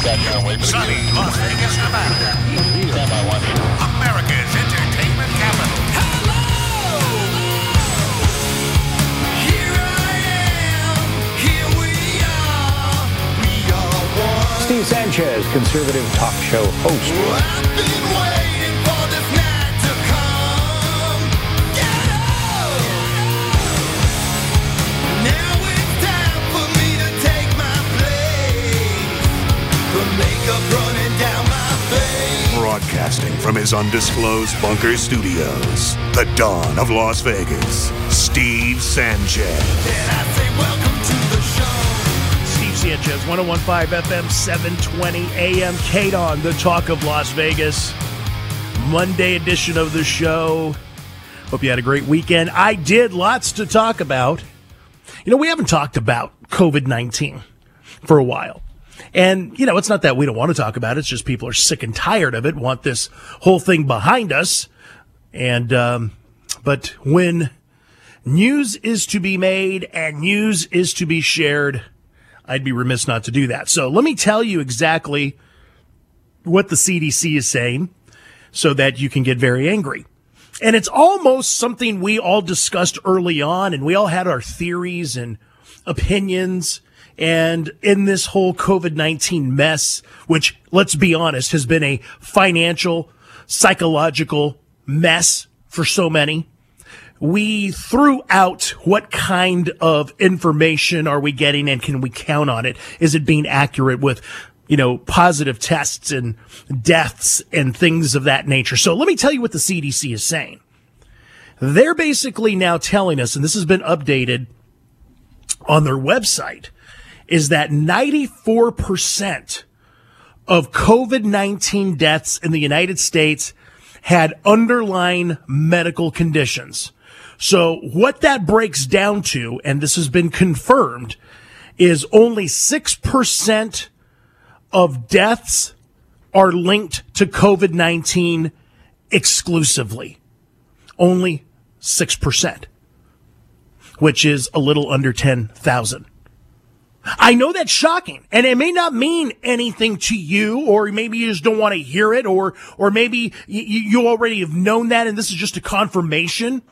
Sunny Las Vegas, Nevada. America's entertainment capital. Hello! Here I am. Here we are. We are one. Steve Sanchez, conservative talk show host. Broadcasting from his undisclosed bunker studios, the dawn of Las Vegas, Steve Sanchez. Steve Sanchez, 1015 FM, 720 AM, KDON, the talk of Las Vegas. Monday edition of the show. Hope you had a great weekend. I did lots to talk about. You know, we haven't talked about COVID 19 for a while. And, you know, it's not that we don't want to talk about it. It's just people are sick and tired of it, want this whole thing behind us. And, um, but when news is to be made and news is to be shared, I'd be remiss not to do that. So let me tell you exactly what the CDC is saying so that you can get very angry. And it's almost something we all discussed early on and we all had our theories and opinions. And in this whole COVID-19 mess, which let's be honest, has been a financial, psychological mess for so many, we threw out what kind of information are we getting and can we count on it? Is it being accurate with, you know, positive tests and deaths and things of that nature? So let me tell you what the CDC is saying. They're basically now telling us, and this has been updated on their website, is that 94% of COVID-19 deaths in the United States had underlying medical conditions. So what that breaks down to, and this has been confirmed, is only 6% of deaths are linked to COVID-19 exclusively. Only 6%, which is a little under 10,000. I know that's shocking and it may not mean anything to you or maybe you just don't want to hear it or, or maybe you, you already have known that and this is just a confirmation.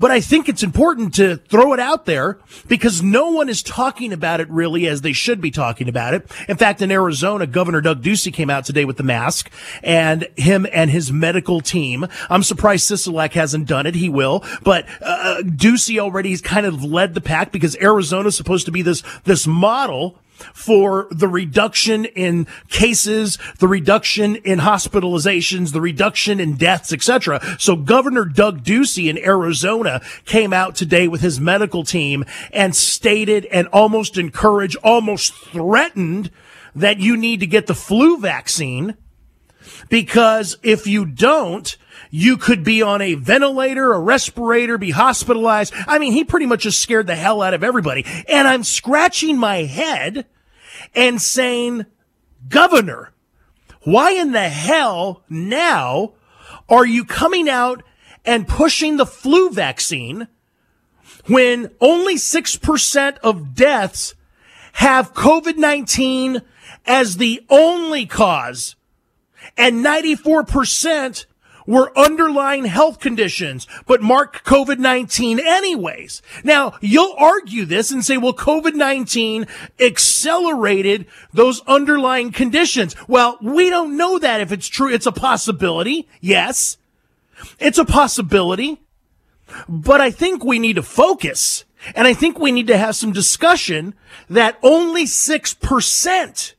But I think it's important to throw it out there because no one is talking about it really as they should be talking about it. In fact, in Arizona, Governor Doug Ducey came out today with the mask and him and his medical team. I'm surprised Sisolak hasn't done it. He will, but uh, Ducey already has kind of led the pack because Arizona is supposed to be this, this model for the reduction in cases, the reduction in hospitalizations, the reduction in deaths, etc. So Governor Doug Ducey in Arizona came out today with his medical team and stated and almost encouraged, almost threatened that you need to get the flu vaccine because if you don't, you could be on a ventilator, a respirator, be hospitalized. I mean, he pretty much just scared the hell out of everybody. And I'm scratching my head and saying, Governor, why in the hell now are you coming out and pushing the flu vaccine when only 6% of deaths have COVID-19 as the only cause and 94% were underlying health conditions, but marked COVID-19 anyways. Now, you'll argue this and say, well, COVID-19 accelerated those underlying conditions. Well, we don't know that if it's true. It's a possibility. Yes. It's a possibility. But I think we need to focus and I think we need to have some discussion that only 6%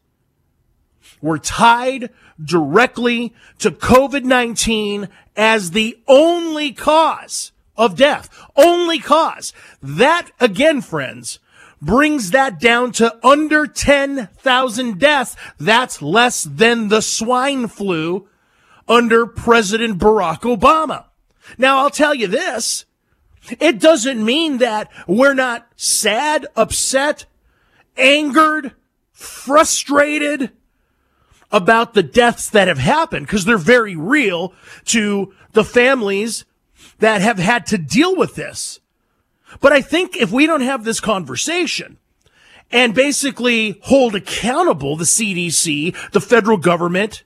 were tied directly to COVID-19 as the only cause of death. Only cause. That again, friends, brings that down to under 10,000 deaths. That's less than the swine flu under President Barack Obama. Now I'll tell you this. It doesn't mean that we're not sad, upset, angered, frustrated, about the deaths that have happened because they're very real to the families that have had to deal with this. But I think if we don't have this conversation and basically hold accountable the CDC, the federal government,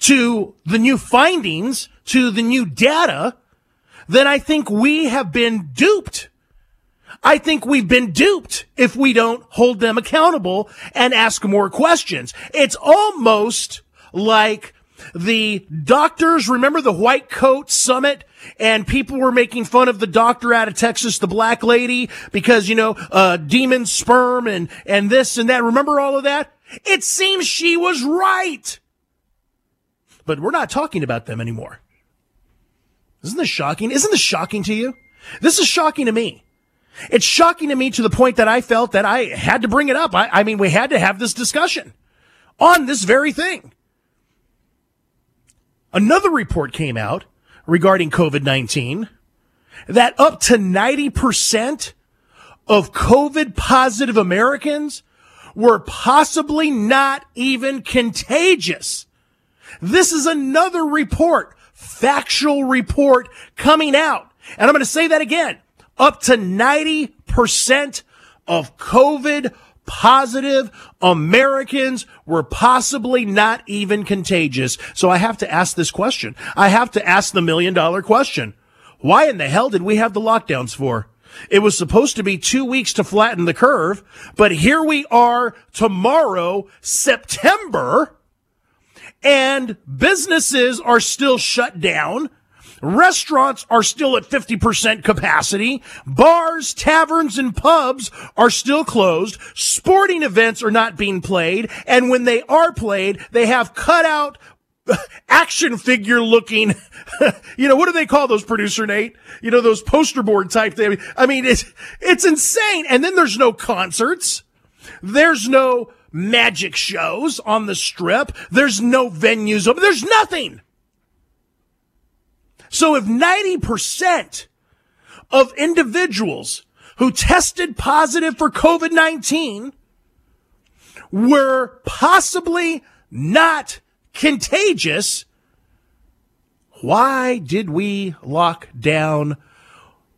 to the new findings, to the new data, then I think we have been duped. I think we've been duped if we don't hold them accountable and ask more questions. It's almost like the doctors, remember the white coat summit and people were making fun of the doctor out of Texas, the black lady, because, you know, uh, demon sperm and, and this and that. Remember all of that? It seems she was right. But we're not talking about them anymore. Isn't this shocking? Isn't this shocking to you? This is shocking to me. It's shocking to me to the point that I felt that I had to bring it up. I, I mean, we had to have this discussion on this very thing. Another report came out regarding COVID 19 that up to 90% of COVID positive Americans were possibly not even contagious. This is another report, factual report coming out. And I'm going to say that again. Up to 90% of COVID positive Americans were possibly not even contagious. So I have to ask this question. I have to ask the million dollar question. Why in the hell did we have the lockdowns for? It was supposed to be two weeks to flatten the curve, but here we are tomorrow, September, and businesses are still shut down. Restaurants are still at 50% capacity. Bars, taverns, and pubs are still closed. Sporting events are not being played. And when they are played, they have cut out action figure looking, you know, what do they call those producer Nate? You know, those poster board type thing. I mean, it's, it's insane. And then there's no concerts. There's no magic shows on the strip. There's no venues open. There's nothing. So if 90% of individuals who tested positive for COVID-19 were possibly not contagious, why did we lock down?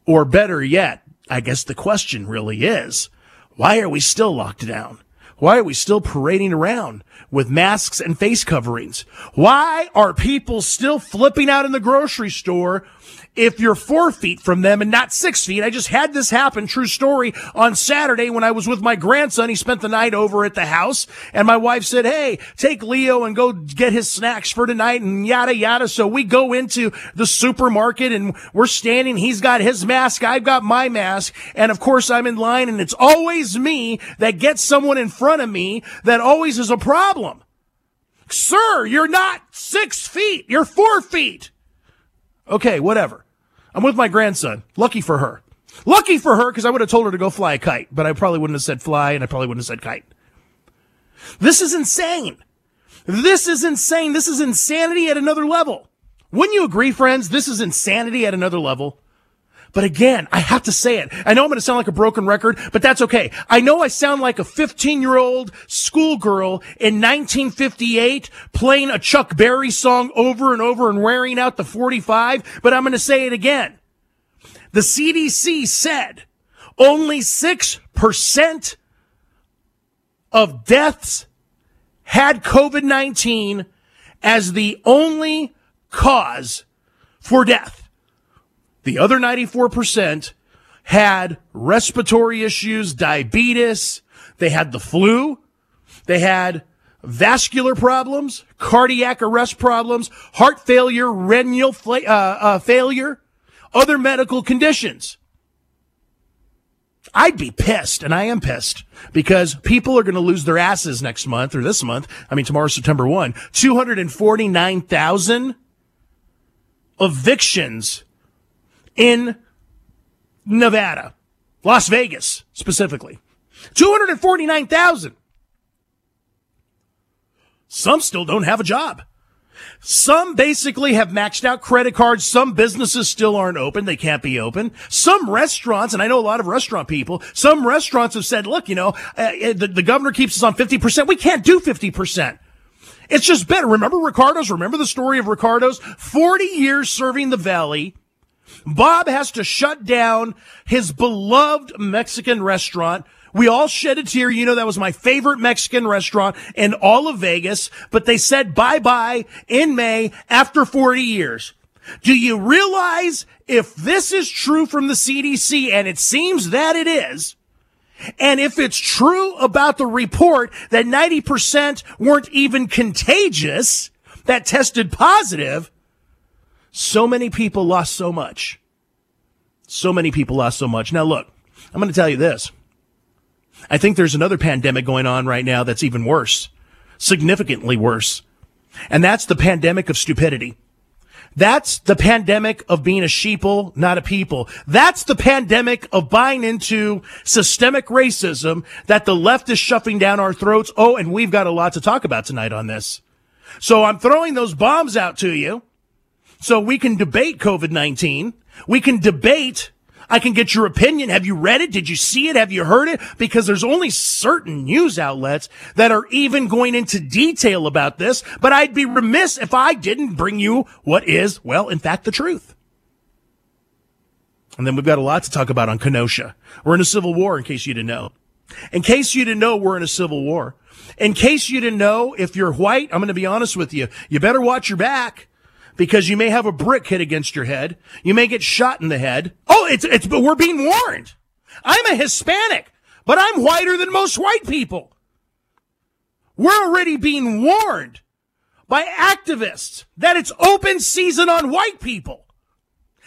Or better yet, I guess the question really is, why are we still locked down? Why are we still parading around with masks and face coverings? Why are people still flipping out in the grocery store if you're four feet from them and not six feet. I just had this happen. True story on Saturday when I was with my grandson. He spent the night over at the house and my wife said, Hey, take Leo and go get his snacks for tonight and yada yada. So we go into the supermarket and we're standing. He's got his mask. I've got my mask. And of course I'm in line and it's always me that gets someone in front of me that always is a problem. Sir, you're not six feet. You're four feet. Okay, whatever. I'm with my grandson. Lucky for her. Lucky for her because I would have told her to go fly a kite, but I probably wouldn't have said fly and I probably wouldn't have said kite. This is insane. This is insane. This is insanity at another level. Wouldn't you agree, friends? This is insanity at another level. But again, I have to say it. I know I'm going to sound like a broken record, but that's okay. I know I sound like a 15 year old schoolgirl in 1958 playing a Chuck Berry song over and over and wearing out the 45, but I'm going to say it again. The CDC said only 6% of deaths had COVID-19 as the only cause for death. The other 94% had respiratory issues, diabetes. They had the flu. They had vascular problems, cardiac arrest problems, heart failure, renal uh, uh, failure, other medical conditions. I'd be pissed, and I am pissed because people are going to lose their asses next month or this month. I mean, tomorrow's September 1. 249,000 evictions in Nevada, Las Vegas specifically. 249,000. Some still don't have a job. Some basically have maxed out credit cards. Some businesses still aren't open. They can't be open. Some restaurants, and I know a lot of restaurant people, some restaurants have said, look, you know, uh, uh the, the governor keeps us on 50%. We can't do 50%. It's just better. Remember Ricardo's? Remember the story of Ricardo's? 40 years serving the valley Bob has to shut down his beloved Mexican restaurant We all shed a tear. You know, that was my favorite Mexican restaurant in all of Vegas, but they said bye bye in May after 40 years. Do you realize if this is true from the CDC, and it seems that it is, and if it's true about the report that 90% weren't even contagious, that tested positive, so many people lost so much. So many people lost so much. Now look, I'm going to tell you this. I think there's another pandemic going on right now that's even worse, significantly worse. And that's the pandemic of stupidity. That's the pandemic of being a sheeple, not a people. That's the pandemic of buying into systemic racism that the left is shoving down our throats. Oh, and we've got a lot to talk about tonight on this. So I'm throwing those bombs out to you so we can debate COVID-19. We can debate I can get your opinion. Have you read it? Did you see it? Have you heard it? Because there's only certain news outlets that are even going into detail about this, but I'd be remiss if I didn't bring you what is, well, in fact, the truth. And then we've got a lot to talk about on Kenosha. We're in a civil war, in case you didn't know. In case you didn't know, we're in a civil war. In case you didn't know, if you're white, I'm going to be honest with you. You better watch your back because you may have a brick hit against your head. You may get shot in the head. Oh, it's, it's, but we're being warned. I'm a Hispanic, but I'm whiter than most white people. We're already being warned by activists that it's open season on white people.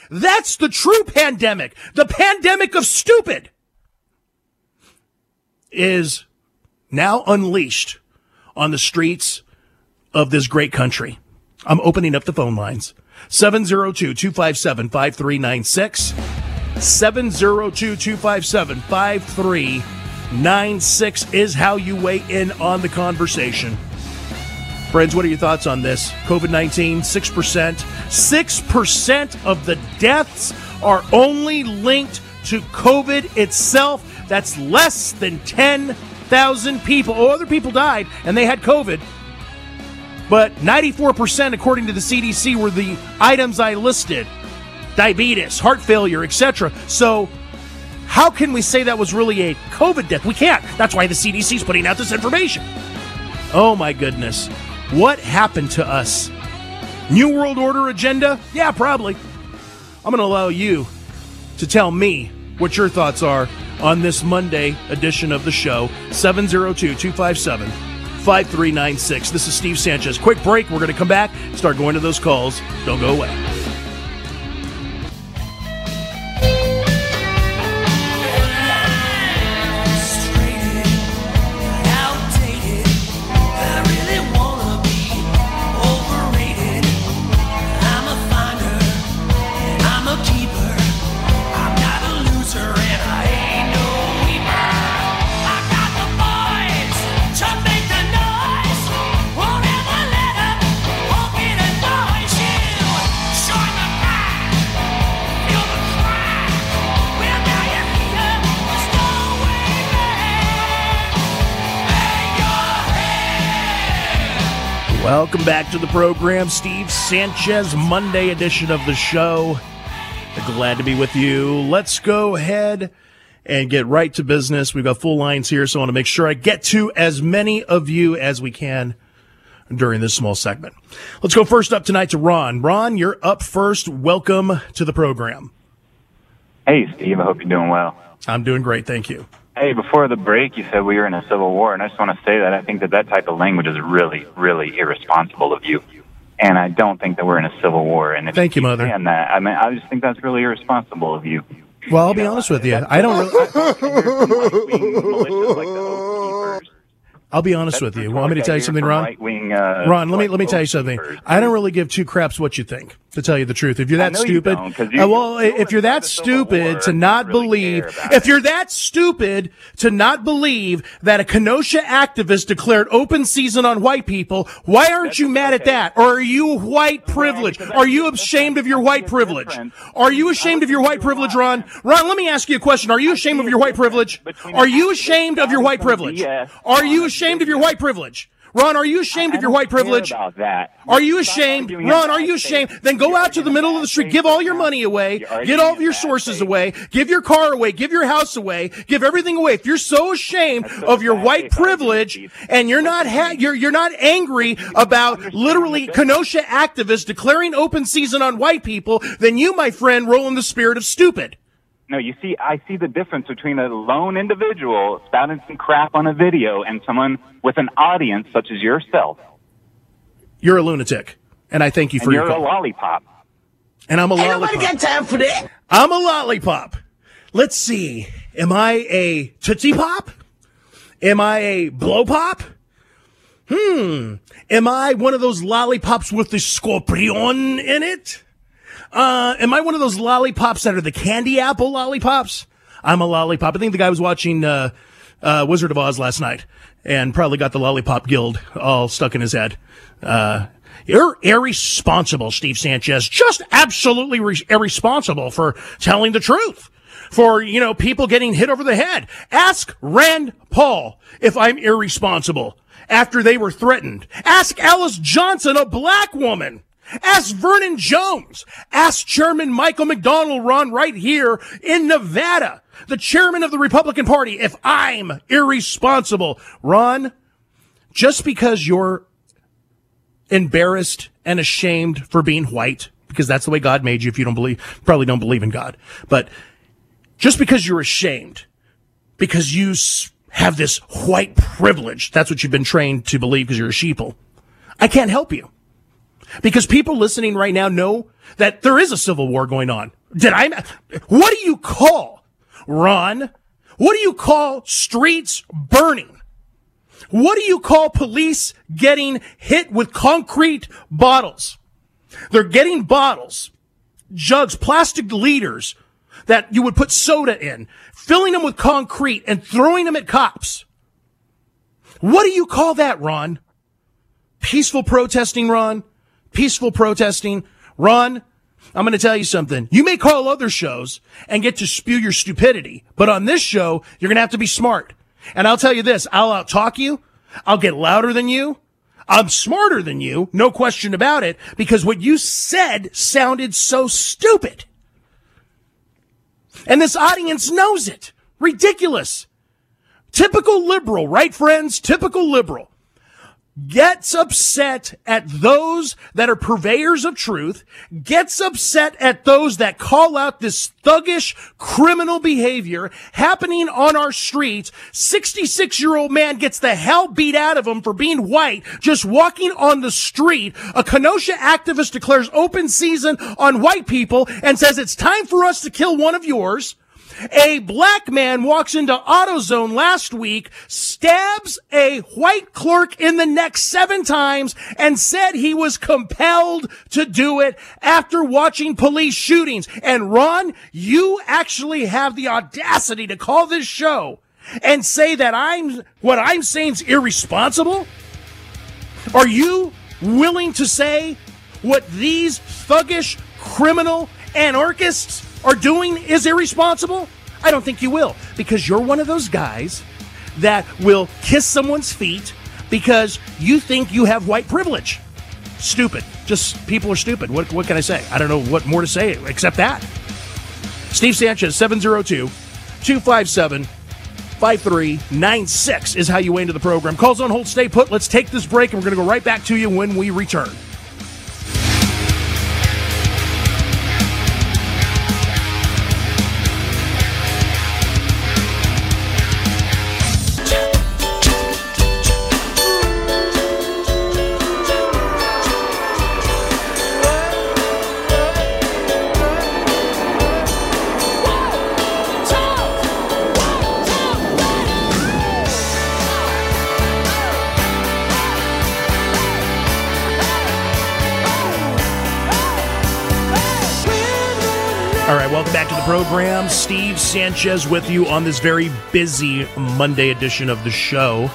That's the true pandemic. The pandemic of stupid is now unleashed on the streets of this great country. I'm opening up the phone lines. 702-257-5396. 702-257-5396 is how you weigh in on the conversation. Friends, what are your thoughts on this? COVID-19, 6%. 6% of the deaths are only linked to COVID itself. That's less than 10,000 people. Oh, other people died and they had COVID. But 94%, according to the CDC, were the items I listed diabetes, heart failure, etc. So, how can we say that was really a COVID death? We can't. That's why the CDC is putting out this information. Oh my goodness. What happened to us? New World Order agenda? Yeah, probably. I'm going to allow you to tell me what your thoughts are on this Monday edition of the show. 702 257 5396. This is Steve Sanchez. Quick break. We're going to come back, start going to those calls. Don't go away. Back to the program, Steve Sanchez, Monday edition of the show. Glad to be with you. Let's go ahead and get right to business. We've got full lines here, so I want to make sure I get to as many of you as we can during this small segment. Let's go first up tonight to Ron. Ron, you're up first. Welcome to the program. Hey, Steve. I hope you're doing well. I'm doing great. Thank you. Hey, before the break, you said we were in a civil war, and I just want to say that I think that that type of language is really, really irresponsible of you. And I don't think that we're in a civil war. And if Thank you, Mother. And that, uh, I mean, I just think that's really irresponsible of you. Well, I'll you be know, honest with you. I don't really. I'll be honest with you. Want me to tell you something, Ron? Right-wing, uh, Ron, let me let me tell you something. I don't really give two craps what you think. To tell you the truth, if you're that stupid, you you, uh, well, if you're that stupid to not really believe, if you're that stupid to not believe that a Kenosha activist declared open season on white people, why aren't That's you mad okay. at that? Or are you white privilege? Are you ashamed of your white privilege? Are you ashamed of your white privilege, Ron? Ron, let me ask you a question. Are you ashamed of your white privilege? Are you ashamed of your white privilege? Are you ashamed? Ashamed of your white privilege? Ron, are you ashamed of your white privilege? About that. Are you ashamed? Ron, are you ashamed? Then go out to the middle of the street, give all your money away, get all of your sources away, give your car away, give your house away, give everything away. If you're so ashamed of your white privilege and you're not ha- you're you're not angry about literally Kenosha activists declaring open season on white people, then you, my friend, roll in the spirit of stupid. No, you see, I see the difference between a lone individual spouting some crap on a video and someone with an audience such as yourself. You're a lunatic, and I thank you for and your you're call. a lollipop. And I'm a Ain't lollipop. nobody got time for that. I'm a lollipop. Let's see. Am I a Tootsie Pop? Am I a Blow Pop? Hmm. Am I one of those lollipops with the scorpion in it? Uh, am I one of those lollipops that are the candy apple lollipops? I'm a lollipop. I think the guy was watching, uh, uh, Wizard of Oz last night and probably got the lollipop guild all stuck in his head. Uh, you're irresponsible, Steve Sanchez. Just absolutely re- irresponsible for telling the truth. For, you know, people getting hit over the head. Ask Rand Paul if I'm irresponsible after they were threatened. Ask Alice Johnson, a black woman. Ask Vernon Jones. Ask Chairman Michael McDonald, Ron, right here in Nevada, the chairman of the Republican Party, if I'm irresponsible. Ron, just because you're embarrassed and ashamed for being white, because that's the way God made you if you don't believe, probably don't believe in God, but just because you're ashamed, because you have this white privilege, that's what you've been trained to believe because you're a sheeple. I can't help you. Because people listening right now know that there is a civil war going on. Did I? What do you call, Ron? What do you call streets burning? What do you call police getting hit with concrete bottles? They're getting bottles, jugs, plastic liters that you would put soda in, filling them with concrete and throwing them at cops. What do you call that, Ron? Peaceful protesting, Ron? Peaceful protesting. Ron, I'm going to tell you something. You may call other shows and get to spew your stupidity, but on this show, you're going to have to be smart. And I'll tell you this, I'll outtalk you. I'll get louder than you. I'm smarter than you, no question about it, because what you said sounded so stupid. And this audience knows it. Ridiculous. Typical liberal, right friends? Typical liberal gets upset at those that are purveyors of truth, gets upset at those that call out this thuggish criminal behavior happening on our streets. 66 year old man gets the hell beat out of him for being white, just walking on the street. A Kenosha activist declares open season on white people and says it's time for us to kill one of yours. A black man walks into AutoZone last week, stabs a white clerk in the neck seven times, and said he was compelled to do it after watching police shootings. And Ron, you actually have the audacity to call this show and say that I'm, what I'm saying is irresponsible? Are you willing to say what these thuggish criminal anarchists are doing is irresponsible? I don't think you will because you're one of those guys that will kiss someone's feet because you think you have white privilege. Stupid. Just people are stupid. What, what can I say? I don't know what more to say except that. Steve Sanchez, 702 257 5396 is how you weigh into the program. Calls on hold, stay put. Let's take this break and we're going to go right back to you when we return. Steve Sanchez with you on this very busy Monday edition of the show.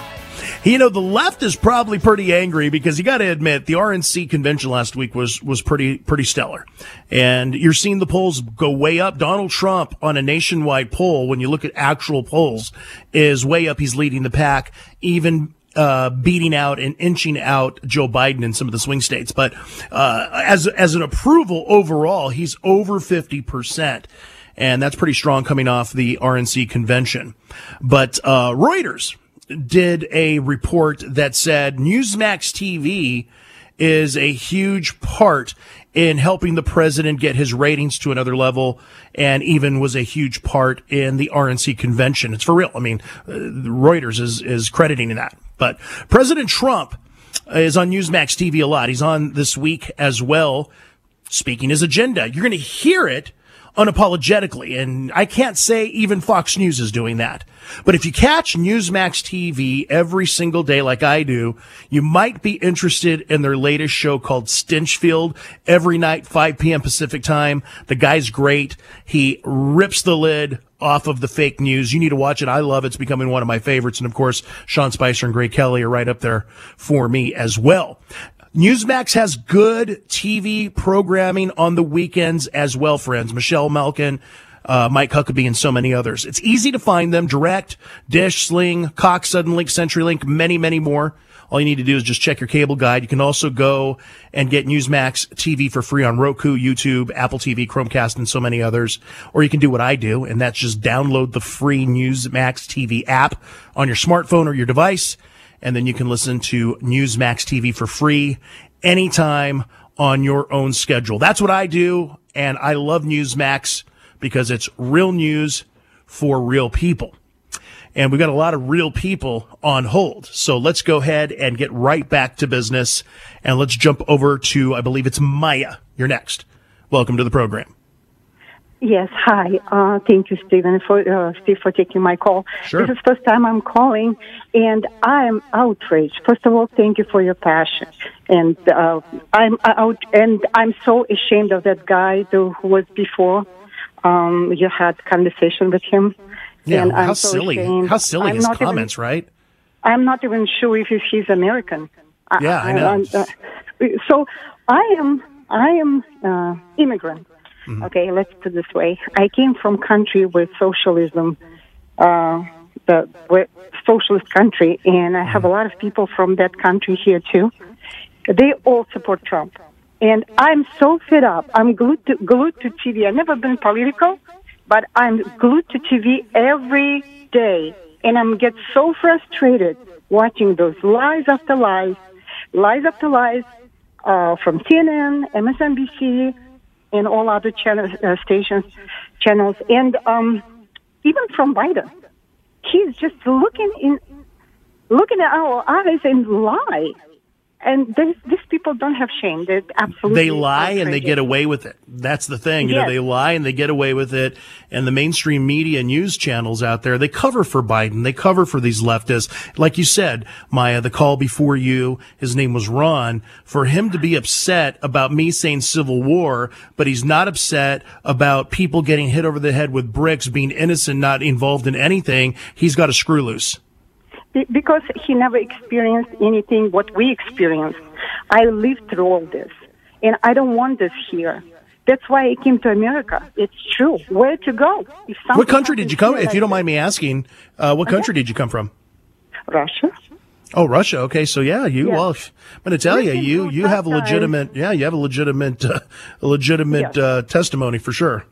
You know, the left is probably pretty angry because you got to admit the RNC convention last week was was pretty pretty stellar, and you're seeing the polls go way up. Donald Trump on a nationwide poll, when you look at actual polls, is way up. He's leading the pack, even uh, beating out and inching out Joe Biden in some of the swing states. But uh, as as an approval overall, he's over fifty percent. And that's pretty strong coming off the RNC convention. But uh, Reuters did a report that said Newsmax TV is a huge part in helping the president get his ratings to another level and even was a huge part in the RNC convention. It's for real. I mean, uh, Reuters is, is crediting that. But President Trump is on Newsmax TV a lot. He's on this week as well, speaking his agenda. You're going to hear it unapologetically. And I can't say even Fox News is doing that. But if you catch Newsmax TV every single day like I do, you might be interested in their latest show called Stinchfield every night, 5 p.m. Pacific time. The guy's great. He rips the lid off of the fake news. You need to watch it. I love it. It's becoming one of my favorites. And of course, Sean Spicer and Greg Kelly are right up there for me as well. Newsmax has good TV programming on the weekends as well, friends. Michelle Malkin, uh, Mike Huckabee, and so many others. It's easy to find them direct, Dish, Sling, Cox, Suddenlink, CenturyLink, many, many more. All you need to do is just check your cable guide. You can also go and get Newsmax TV for free on Roku, YouTube, Apple TV, Chromecast, and so many others. Or you can do what I do, and that's just download the free Newsmax TV app on your smartphone or your device and then you can listen to Newsmax TV for free anytime on your own schedule. That's what I do, and I love Newsmax because it's real news for real people. And we've got a lot of real people on hold. So let's go ahead and get right back to business. And let's jump over to, I believe it's Maya. You're next. Welcome to the program. Yes, hi. Uh, thank you, Stephen, for uh, Steve for taking my call. Sure. This is the first time I'm calling, and I am outraged. First of all, thank you for your passion, and uh, I'm out, and I'm so ashamed of that guy who was before. Um, you had conversation with him. Yeah, and how I'm so silly! How silly his not even- comments, right? I'm not even sure if he's American. Yeah, I know. I'm, uh, so I am I am uh, immigrant. Mm-hmm. Okay, let's put it this way. I came from country with socialism, uh, the with socialist country, and I Mm-hmm. have a lot of people from that country here too. They all support Trump, and I'm so fed up. I'm glued to glued to TV. I've never been political, but I'm glued to TV every day, and I'm get so frustrated watching those lies after lies, lies after lies uh, from CNN, MSNBC, and all other channel, uh, stations, channels, and um, even from Biden. He's just looking in, looking at our eyes and lie. And these, these people don't have shame. They're absolutely they lie and they get away with it. That's the thing. You know, they lie and they get away with it. And the mainstream media news channels out there, they cover for Biden. They cover for these leftists. Like you said, Maya, the call before you, his name was Ron, for him to be upset about me saying civil war, but he's not upset about people getting hit over the head with bricks, being innocent, not involved in anything. He's got a screw loose. Be- because he never experienced anything what we experienced. I lived through all this, and I don't want this here. That's why I came to America. It's true. Where to go? What country did you come? If you don't mind me asking, uh, what country did you come from? Russia. Oh, Russia. Okay, so yeah, you. Yeah. Well, I'm going to tell you, you you have a legitimate. Yeah, you have a legitimate, uh, a legitimate Yes. uh, testimony for sure.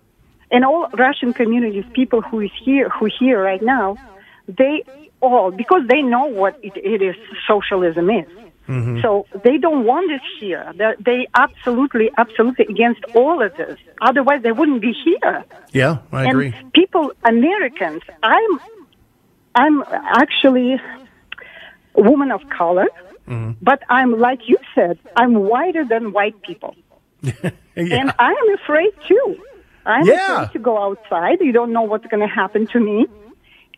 and all Russian communities, people who is here, who here right now, they all because they know what it, it is socialism is. Mm-hmm. So they don't want this here. They're, they absolutely, absolutely against all of this. Otherwise, they wouldn't be here. Yeah, I and agree. people, Americans, I'm, I'm actually a woman of color, Mm-hmm. but I'm like you said, I'm whiter than white people. Yeah. And I am afraid too. I'm Yeah. afraid to go outside. You don't know what's going to happen to me.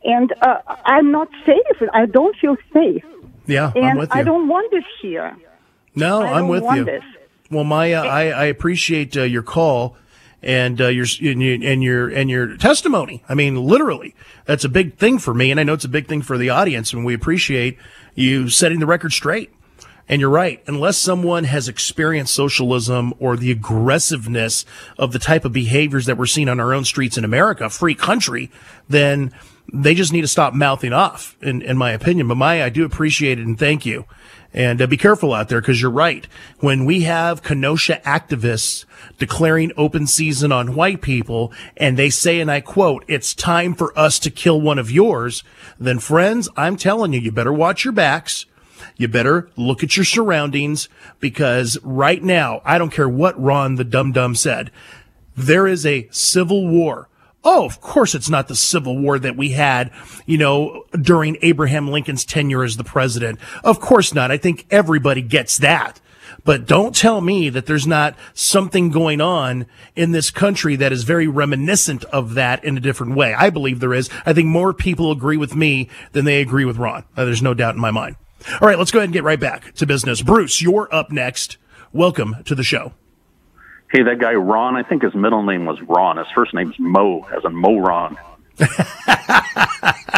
And uh, I'm not safe. I don't feel safe. yeah, And I'm with you. I don't want this here. no, I I'm with want you. this. Well, Maya, I, I appreciate uh, your call and uh, your and your and your and your testimony. I mean, literally, that's a big thing for me, and I know it's a big thing for the audience, and we appreciate you setting the record straight. And you're right. Unless someone has experienced socialism or the aggressiveness of the type of behaviors that we're seeing on our own streets in America, free country, then they just need to stop mouthing off, in, in my opinion. But Maya, I do appreciate it and thank you. And uh, be careful out there because you're right. When we have Kenosha activists declaring open season on white people and they say, and I quote, it's time for us to kill one of yours, then friends, I'm telling you, you better watch your backs. You better look at your surroundings because right now, I don't care what Ron the Dum Dum said. There is a civil war Oh, of course it's not the Civil War that we had, you know, during Abraham Lincoln's tenure as the president. Of course not. I think everybody gets that. But don't tell me that there's not something going on in this country that is very reminiscent of that in a different way. I believe there is. I think more people agree with me than they agree with Ron. Uh, there's no doubt in my mind. All right, let's go ahead and get right back to business. Bruce, you're up next. Welcome to the show hey, that guy Ron, I think his middle name was Ron. His first name's Mo, as in Mo Ron.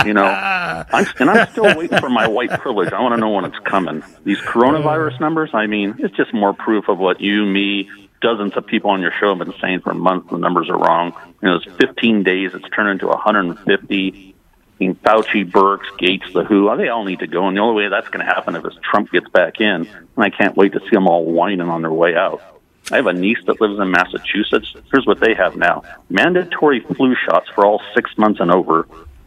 you know, I'm, and I'm still waiting for my white privilege. I want to know when it's coming. These coronavirus numbers, I mean, it's just more proof of what you, me, dozens of people on your show have been saying for months. The numbers are wrong. You know, it's 15 days. It's turned into 150. I mean, Fauci, Birx, Gates, the WHO, they all need to go. And the only way that's going to happen is if Trump gets back in. And I can't wait to see them all whining on their way out. I have a niece that lives in Massachusetts. Here's what they have now mandatory flu shots for all six months and over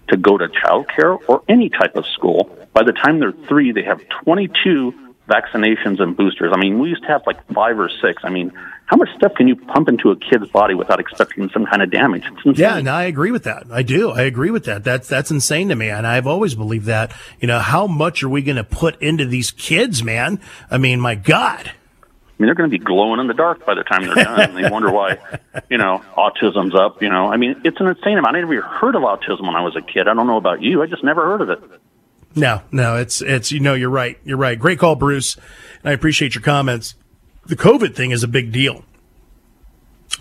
to go to childcare or any type of school. By the time they're three, they have 22 vaccinations and boosters. I mean, we used to have like five or six. I mean, how much stuff can you pump into a kid's body without expecting some kind of damage? Yeah, and I agree with that. I do. I agree with that. That's that's insane to me, and I've always believed that. You know, how much are we going to put into these kids, man? I mean, my God. I mean, they're going to be glowing in the dark by the time they're done. and they wonder why, you know, autism's up. You know, I mean, it's an insane amount. I never heard of autism when I was a kid. I don't know about you. I just never heard of it. No, no, it's it's you know, you're right. You're right. Great call, Bruce. And I appreciate your comments. The COVID thing is a big deal.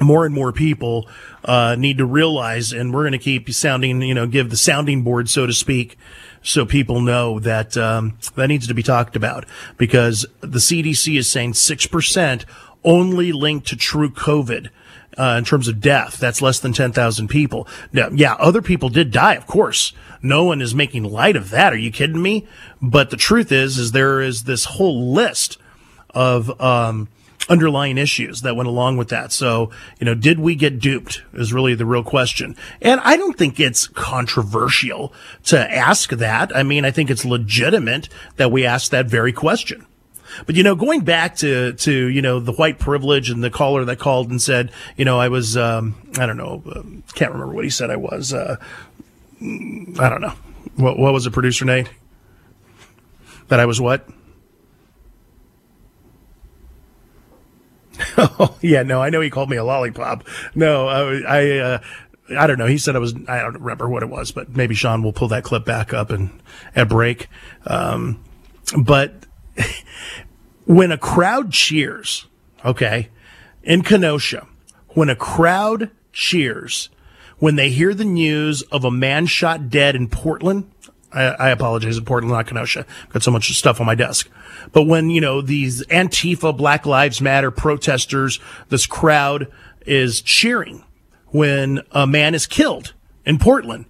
More and more people uh, need to realize, and we're going to keep sounding, you know, give the sounding board, so to speak, so people know that um, that needs to be talked about because the CDC is saying six percent only linked to true COVID. Uh, in terms of death, that's less than 10,000 people. Now, yeah, other people did die, of course. No one is making light of that. Are you kidding me? But the truth is, is there is this whole list of, um, underlying issues that went along with that. So, you know, did we get duped is really the real question. And I don't think it's controversial to ask that. I mean, I think it's legitimate that we ask that very question. But you know, going back to to you know the white privilege and the caller that called and said, you know, I was um, I don't know, um, can't remember what he said I was. Uh, I don't know. What what was the producer Nate? That I was what? oh yeah, no, I know he called me a lollipop. No, I, I, uh, I don't know. He said I was. I don't remember what it was, but maybe Sean will pull that clip back up and at break. Um, but when a crowd cheers, okay, in Kenosha, when a crowd cheers, when they hear the news of a man shot dead in Portland, I, I apologize, in Portland, not Kenosha. I've got so much stuff on my desk. But when, you know, these Antifa, Black Lives Matter protesters, this crowd is cheering when a man is killed in Portland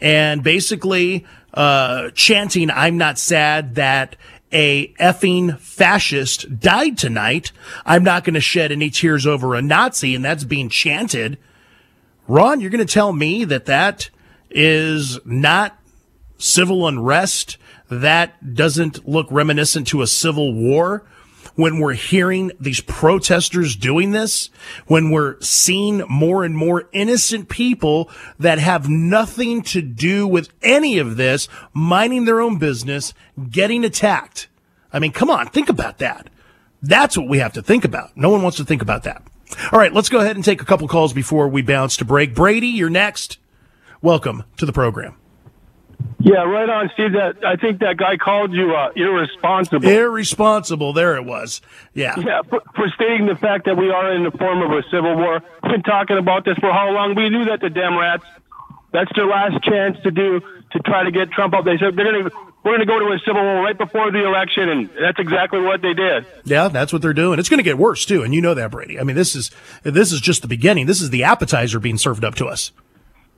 and basically, uh, chanting, I'm not sad that a effing fascist died tonight. I'm not going to shed any tears over a Nazi. And that's being chanted. Ron, you're going to tell me that that is not civil unrest that doesn't look reminiscent to a civil war when we're hearing these protesters doing this, when we're seeing more and more innocent people that have nothing to do with any of this, minding their own business, getting attacked. I mean, come on, think about that. That's what we have to think about. No one wants to think about that. All right, let's go ahead and take a couple calls before we bounce to break. Brady, you're next. Welcome to the program. Yeah, right on, Steve. That I think that guy called you uh, irresponsible. Irresponsible. There it was. Yeah. Yeah, for, for, stating the fact that we are in the form of a civil war. We've been talking about this for how long? We knew that the Democrats. That's their last chance to do to try to get Trump up. They said they're going to we're going to go to a civil war right before the election, and that's exactly what they did. Yeah, that's what they're doing. It's going to get worse too, and you know that, Brady. I mean, this is this is just the beginning. This is the appetizer being served up to us.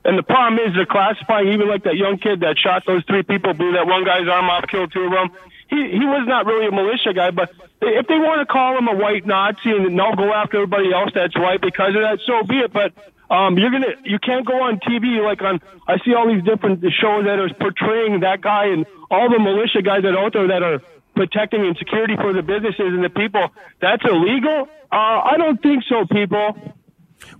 And the problem is they're classifying even like that young kid that shot those three people, blew that one guy's arm off, killed two of them. He he was not really a militia guy, but if they want to call him a white Nazi and they'll go after everybody else that's white because of that, so be it. But um, you're gonna you can't go on TV like on I see all these different shows that are portraying that guy and all the militia guys that are out there that are protecting and security for the businesses and the people. That's illegal. Uh, I don't think so, people.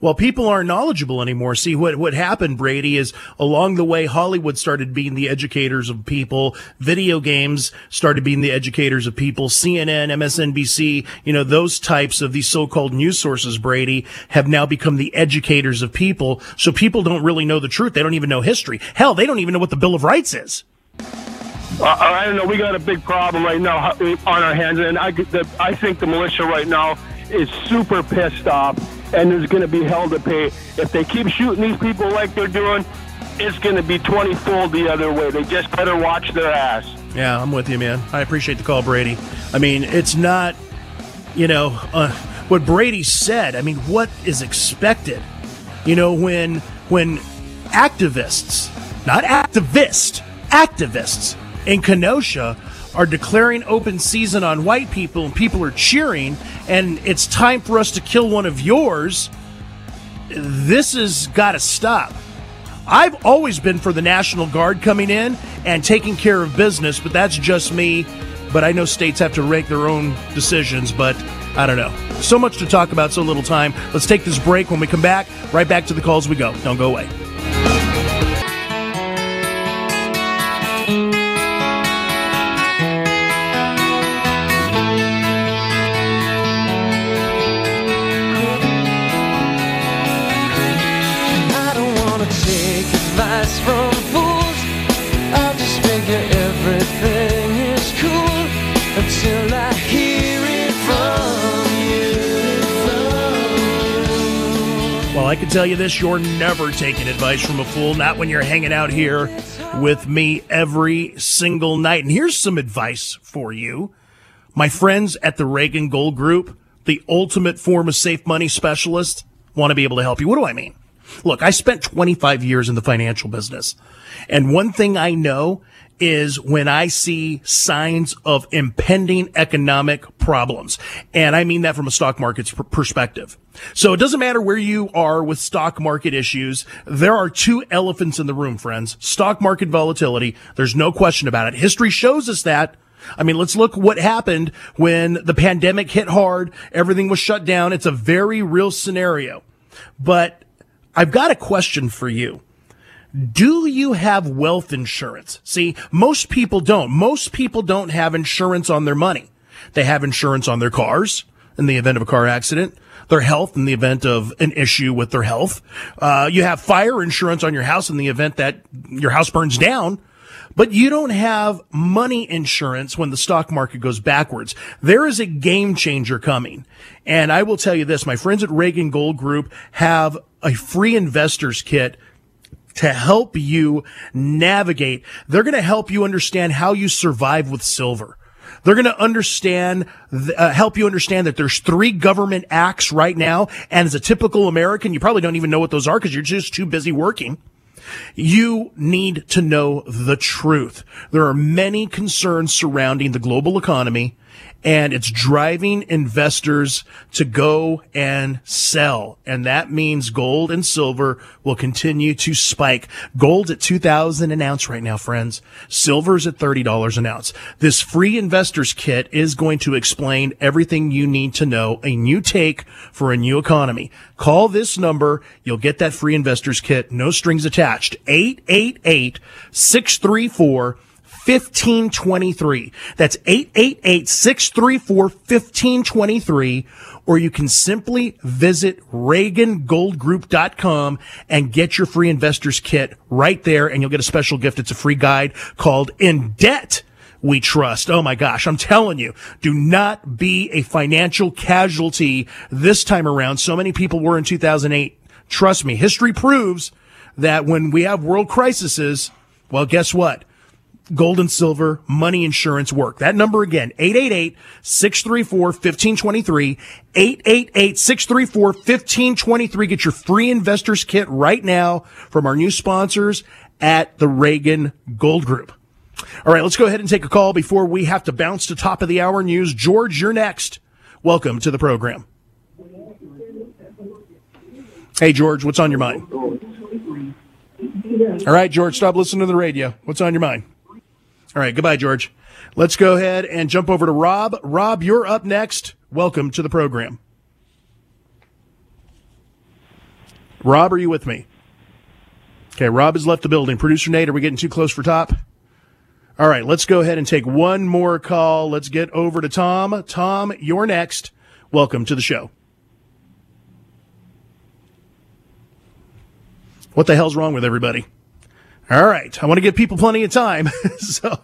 Well, people aren't knowledgeable anymore. See, what, what happened, Brady, is along the way, Hollywood started being the educators of people. Video games started being the educators of people. CNN, MSNBC, you know, those types of these so-called news sources, Brady, have now become the educators of people. So people don't really know the truth. They don't even know history. Hell, they don't even know what the Bill of Rights is. Uh, I don't know. We got a big problem right now on our hands, and I, the, I think the militia right now is super pissed off and there's going to be hell to pay. If they keep shooting these people like they're doing, it's going to be 20 fold the other way. They just better watch their ass. Yeah, I'm with you, man. I appreciate the call, Brady. I mean, it's not, you know, uh, what Brady said. I mean, what is expected? You know, when when activists, not activist, activists in Kenosha are declaring open season on white people and people are cheering and it's time for us to kill one of yours, this has got to stop. I've always been for the National Guard coming in and taking care of business, but that's just me. But I know states have to make their own decisions, but I don't know. So much to talk about, so little time. Let's take this break. When we come back, right back to the calls we go. Don't go away. I can tell you this you're never taking advice from a fool, not when you're hanging out here with me every single night. And here's some advice for you. My friends at the Reagan Gold Group, the ultimate form of safe money specialist, want to be able to help you. What do I mean? Look, I spent 25 years in the financial business. And one thing I know is when I see signs of impending economic problems. And I mean that from a stock market's perspective. So it doesn't matter where you are with stock market issues. There are two elephants in the room, friends. Stock market volatility. There's no question about it. History shows us that. I mean, let's look what happened when the pandemic hit hard. Everything was shut down. It's a very real scenario. But I've got a question for you. Do you have wealth insurance? See, most people don't. Most people don't have insurance on their money. They have insurance on their cars in the event of a car accident, their health in the event of an issue with their health. Uh, you have fire insurance on your house in the event that your house burns down. But you don't have money insurance when the stock market goes backwards. There is a game changer coming. And I will tell you this, my friends at Reagan Gold Group have a free investors kit to help you navigate. They're going to help you understand how you survive with silver. They're going to understand, uh, help you understand that there's three government acts right now. And as a typical American, you probably don't even know what those are because you're just too busy working. You need to know the truth. There are many concerns surrounding the global economy and it's driving investors to go and sell. And that means gold and silver will continue to spike. Gold's at 2000 an ounce right now, friends. Silver's at $30 an ounce. This free investors kit is going to explain everything you need to know, a new take for a new economy. Call this number. You'll get that free investors kit. No strings attached. 888 634 1523. That's 888-634-1523. Or you can simply visit ReaganGoldGroup.com and get your free investors kit right there. And you'll get a special gift. It's a free guide called In Debt we trust. Oh my gosh, I'm telling you, do not be a financial casualty this time around. So many people were in 2008. Trust me, history proves that when we have world crises, well, guess what? Gold and silver money insurance work. That number again, 888-634-1523, 888-634-1523. Get your free investors kit right now from our new sponsors at the Reagan Gold Group. All right, let's go ahead and take a call before we have to bounce to top of the hour news. George, you're next. Welcome to the program. Hey, George, what's on your mind? All right, George, stop listening to the radio. What's on your mind? All right, goodbye, George. Let's go ahead and jump over to Rob. Rob, you're up next. Welcome to the program. Rob, are you with me? Okay, Rob has left the building. Producer Nate, are we getting too close for top? All right, let's go ahead and take one more call. Let's get over to Tom. Tom, you're next. Welcome to the show. What the hell's wrong with everybody? All right. I want to give people plenty of time. so,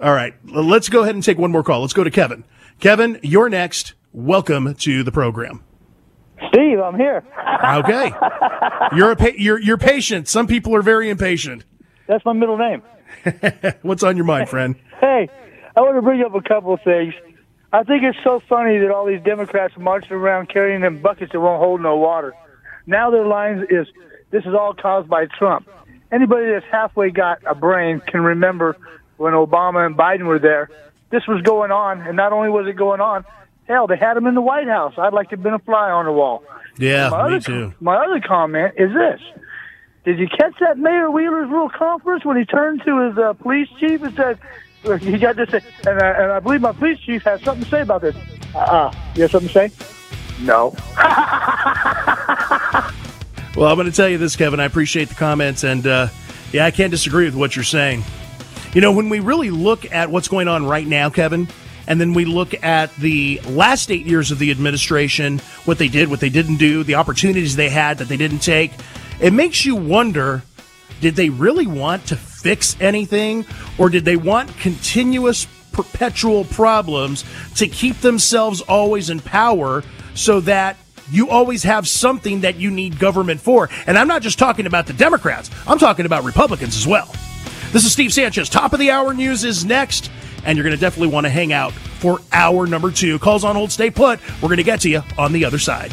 all right. Let's go ahead and take one more call. Let's go to Kevin. Kevin, you're next. Welcome to the program. Steve, I'm here. okay. You're a pa- you're you're patient. Some people are very impatient. That's my middle name. What's on your mind, friend? Hey, I want to bring up a couple of things. I think it's so funny that all these Democrats marching around carrying them buckets that won't hold no water. Now their line is, "This is all caused by Trump." Anybody that's halfway got a brain can remember when Obama and Biden were there. This was going on, and not only was it going on, hell, they had him in the White House. I'd like to have been a fly on the wall. Yeah, my me other, too. My other comment is this. Did you catch that Mayor Wheeler's little conference when he turned to his uh, police chief and said, he got this, and, uh, and I believe my police chief has something to say about this. Uh-uh. You have something to say? No. Well, I'm going to tell you this, Kevin. I appreciate the comments, and uh, yeah, I can't disagree with what you're saying. You know, when we really look at what's going on right now, Kevin, and then we look at the last eight years of the administration, what they did, what they didn't do, the opportunities they had that they didn't take, it makes you wonder did they really want to fix anything, or did they want continuous, perpetual problems to keep themselves always in power so that you always have something that you need government for. And I'm not just talking about the Democrats, I'm talking about Republicans as well. This is Steve Sanchez. Top of the hour news is next, and you're going to definitely want to hang out for hour number two. Calls on Old Stay Put. We're going to get to you on the other side.